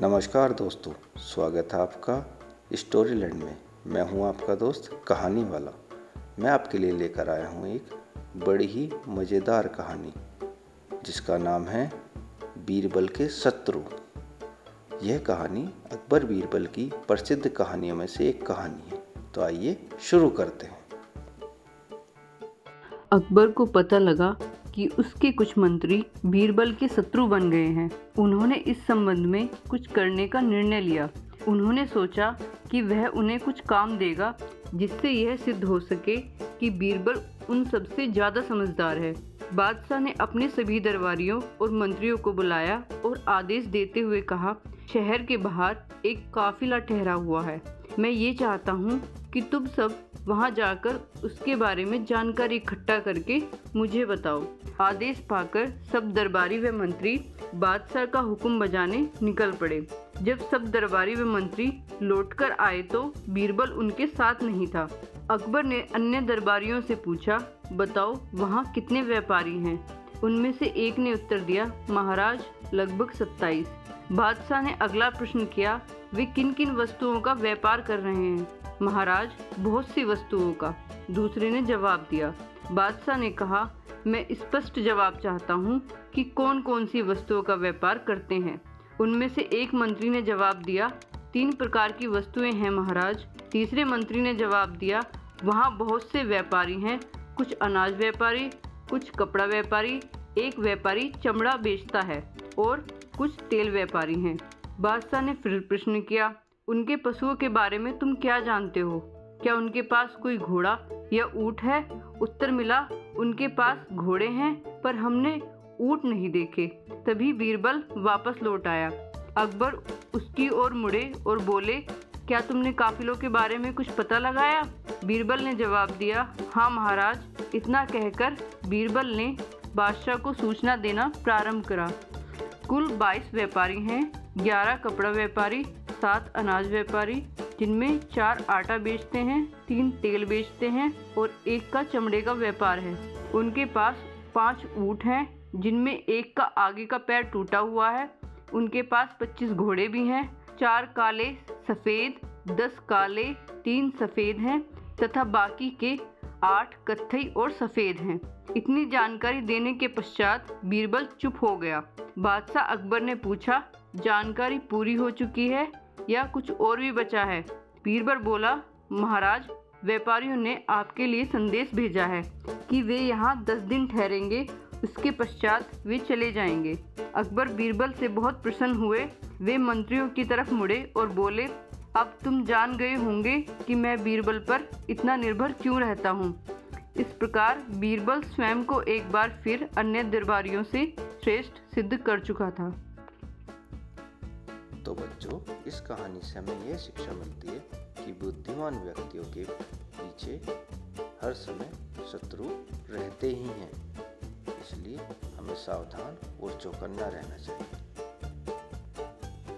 नमस्कार दोस्तों, स्वागत है आपका स्टोरी लैंड में। मैं हूँ आपका दोस्त कहानी वाला। मैं आपके लिए लेकर आया हूँ एक बड़ी ही मज़ेदार कहानी, जिसका नाम है बीरबल के शत्रु। यह कहानी अकबर बीरबल की प्रसिद्ध कहानियों में से एक कहानी है। तो आइए शुरू करते हैं। अकबर को पता लगा कि उसके कुछ मंत्री बीरबल के शत्रु बन गए हैं। उन्होंने इस संबंध में कुछ करने का निर्णय लिया। उन्होंने सोचा कि वह उन्हें कुछ काम देगा, जिससे यह सिद्ध हो सके कि बीरबल उन सबसे ज़्यादा समझदार है। बादशाह ने अपने सभी दरबारियों और मंत्रियों को बुलाया और आदेश देते हुए कहा, शहर के बाहर एक काफिला ठहरा हुआ है। मैं ये चाहता हूँ कि तुम सब वहाँ जाकर उसके बारे में जानकारी इकट्ठा करके मुझे बताओ। आदेश पाकर सब दरबारी व मंत्री बादशाह का हुक्म बजाने निकल पड़े। जब सब दरबारी व मंत्री लौटकर आए तो बीरबल उनके साथ नहीं था। अकबर ने अन्य दरबारियों से पूछा, बताओ वहाँ कितने व्यापारी हैं? उनमें से एक ने उत्तर दिया, महाराज, लगभग सत्ताईस। बादशाह ने अगला प्रश्न किया वे किन किन वस्तुओं का व्यापार कर रहे हैं? महाराज, बहुत सी वस्तुओं का। दूसरे ने जवाब दिया। बादशाह ने कहा, मैं स्पष्ट जवाब चाहता हूँ कि कौन कौन सी वस्तुओं का व्यापार करते हैं? उनमें से एक मंत्री ने जवाब दिया, तीन प्रकार की वस्तुएँ हैं महाराज। तीसरे मंत्री ने जवाब दिया, वहाँ बहुत से व्यापारी हैं। कुछ अनाज व्यापारी, कुछ कपड़ा व्यापारी, एक व्यापारी चमड़ा बेचता है और कुछ तेल व्यापारी हैं। बादशाह ने फिर प्रश्न किया, उनके पशुओं के बारे में तुम क्या जानते हो? क्या उनके पास कोई घोड़ा या ऊँट है? उत्तर मिला, उनके पास घोड़े हैं, पर हमने ऊँट नहीं देखे। तभी बीरबल वापस लौट आया। अकबर उसकी ओर मुड़े और बोले, क्या तुमने काफिलों के बारे में कुछ पता लगाया? बीरबल ने जवाब दिया हाँ महाराज। इतना कहकर बीरबल ने बादशाह को सूचना देना प्रारंभ करा। कुल 22 व्यापारी हैं। 11 कपड़ा व्यापारी, सात अनाज व्यापारी, जिनमें चार आटा बेचते हैं, तीन तेल बेचते हैं और एक का चमड़े का व्यापार है। उनके पास पाँच ऊँट हैं, जिनमें एक का आगे का पैर टूटा हुआ है। उनके पास पच्चीस घोड़े भी हैं, चार काले, सफ़ेद, दस काले, तीन सफ़ेद हैं तथा बाकी के आठ कत्थई और सफ़ेद हैं। इतनी जानकारी देने के पश्चात बीरबल चुप हो गया। बादशाह अकबर ने पूछा जानकारी पूरी हो चुकी है या कुछ और भी बचा है? बीरबल बोला, महाराज, व्यापारियों ने आपके लिए संदेश भेजा है कि वे यहाँ दस दिन ठहरेंगे, उसके पश्चात वे चले जाएँगे। अकबर बीरबल से बहुत प्रसन्न हुए। वे मंत्रियों की तरफ़ मुड़े और बोले, अब तुम जान गए होंगे कि मैं बीरबल पर इतना निर्भर क्यों रहता हूँ? इस प्रकार बीरबल स्वयं को एक बार फिर अन्य दरबारियों से श्रेष्ठ सिद्ध कर चुका था। तो बच्चों, इस कहानी से हमें यह शिक्षा मिलती है कि बुद्धिमान व्यक्तियों के पीछे हर समय शत्रु रहते ही हैं। इसलिए हमें सावधान और चौकन्ना रहना चाहिए।